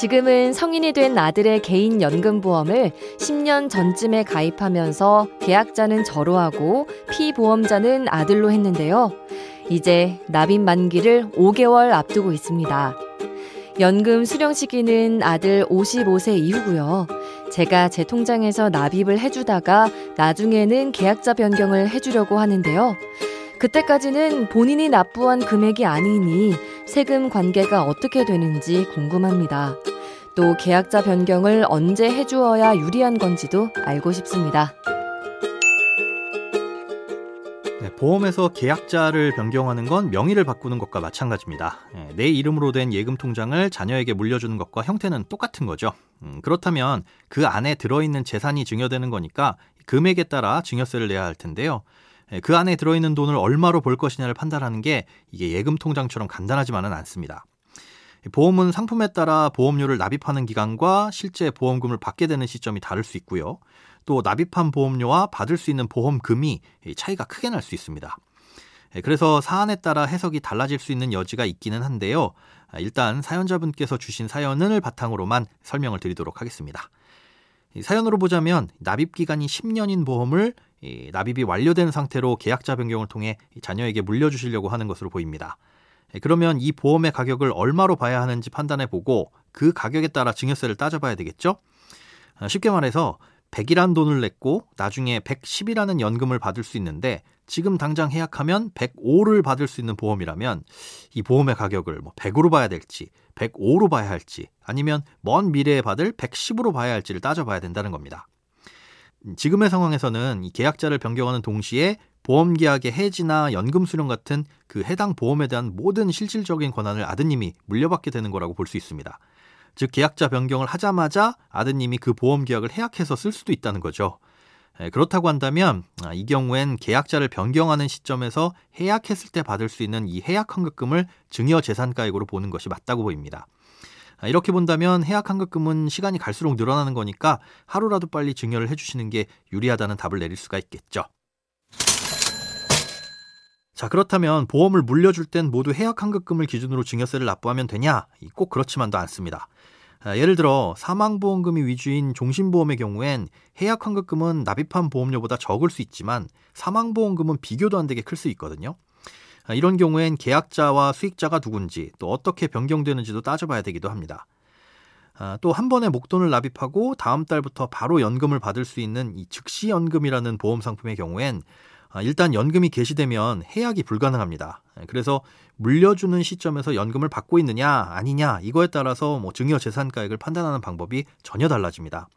지금은 성인이 된 아들의 개인 연금보험을 10년 전쯤에 가입하면서 계약자는 저로 하고 피보험자는 아들로 했는데요. 이제 납입 만기를 5개월 앞두고 있습니다. 연금 수령 시기는 아들 55세 이후고요. 제가 제 통장에서 납입을 해주다가 나중에는 계약자 변경을 해주려고 하는데요. 그때까지는 본인이 납부한 금액이 아니니 세금 관계가 어떻게 되는지 궁금합니다. 또 계약자 변경을 언제 해주어야 유리한 건지도 알고 싶습니다. 네, 보험에서 계약자를 변경하는 건 명의를 바꾸는 것과 마찬가지입니다. 네, 내 이름으로 된 예금 통장을 자녀에게 물려주는 것과 형태는 똑같은 거죠. 음, 그렇다면 그 안에 들어있는 재산이 증여되는 거니까 금액에 따라 증여세를 내야 할 텐데요. 예, 그 안에 들어있는 돈을 얼마로 벌 것이냐를 판단하는 게 이게 예금 통장처럼 간단하지만은 않습니다. 보험은 상품에 따라 보험료를 납입하는 기간과 실제 보험금을 받게 되는 시점이 다를 수 있고요. 또 납입한 보험료와 받을 수 있는 보험금이 차이가 크게 날 수 있습니다. 예, 그래서 사안에 따라 해석이 달라질 수 있는 여지가 있기는 한데요. 일단 사연자분께서 주신 사연을 바탕으로만 설명을 드리도록 하겠습니다. 사연으로 보자면 납입 기간이 10년인 보험을 납입이 완료된 상태로 계약자 변경을 통해 자녀에게 물려주시려고 하는 것으로 보입니다. 예, 그러면 이 보험의 가격을 얼마로 봐야 하는지 판단해 보고 그 가격에 따라 증여세를 따져봐야 되겠죠? 아, 쉽게 말해서 100이란 돈을 냈고 나중에 110이라는 연금을 받을 수 있는데 지금 당장 해약하면 105를 받을 수 있는 보험이라면 이 보험의 가격을 뭐 100으로 봐야 될지 105로 봐야 할지 아니면 먼 미래에 받을 110으로 봐야 할지를 따져봐야 된다는 겁니다. 지금의 상황에서는 이 계약자를 변경하는 동시에 보험 계약의 해지나 연금 수령 같은 그 해당 보험에 대한 모든 실질적인 권한을 아드님이 물려받게 되는 거라고 볼 수 있습니다. 즉 계약자 변경을 하자마자 아드님이 그 보험 계약을 해약해서 쓸 수도 있다는 거죠. 예, 그렇다고 한다면 아, 이 경우엔 계약자를 변경하는 시점에서 해약했을 때 받을 수 있는 이 해약 환급금을 증여 재산가액으로 보는 것이 맞다고 보입니다. 아, 이렇게 본다면 해약 환급금은 시간이 갈수록 늘어나는 거니까 하루라도 빨리 증여를 해주시는 게 유리하다는 답을 내릴 수가 있겠죠. 자, 그렇다면 보험을 물려줄 땐 모두 해약 환급금을 기준으로 증여세를 납부하면 되냐? 꼭 그렇지만도 않습니다. 아, 예를 들어 사망보험금이 위주인 종신보험의 경우엔 해약 환급금은 납입한 보험료보다 적을 수 있지만 사망보험금은 비교도 안 되게 클 수 있거든요. 아, 이런 경우엔 계약자와 수익자가 누군지 또 어떻게 변경되는지도 따져봐야 되기도 합니다. 아, 또한 번에 목돈을 납입하고 다음 달부터 바로 연금을 받을 수 있는 이 즉시연금이라는 보험 상품의 경우엔 아, 일단 연금이 개시되면 해약이 불가능합니다. 그래서 물려주는 시점에서 연금을 받고 있느냐 아니냐 이거에 따라서 뭐 증여 재산가액을 판단하는 방법이 전혀 달라집니다.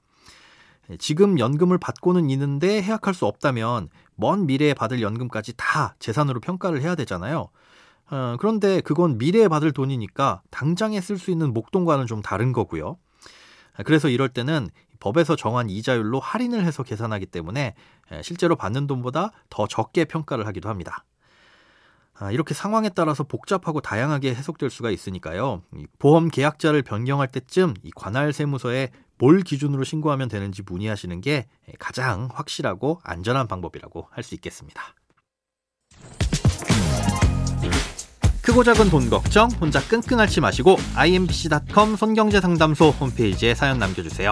지금 연금을 받고는 있는데 해약할 수 없다면 먼 미래에 받을 연금까지 다 재산으로 평가를 해야 되잖아요. 어, 그런데 그건 미래에 받을 돈이니까 당장에 쓸 수 있는 목돈과는 좀 다른 거고요. 그래서 이럴 때는 법에서 정한 이자율로 할인을 해서 계산하기 때문에 실제로 받는 돈보다 더 적게 평가를 하기도 합니다. 아, 이렇게 상황에 따라서 복잡하고 다양하게 해석될 수가 있으니까요. 보험 계약자를 변경할 때쯤 이 관할 세무서에 뭘 기준으로 신고하면 되는지 문의하시는 게 가장 확실하고 안전한 방법이라고 할 수 있겠습니다. 크고 작은 돈 걱정 혼자 끙끙 앓지 마시고 imbc.com 손경제상담소 홈페이지에 사연 남겨주세요.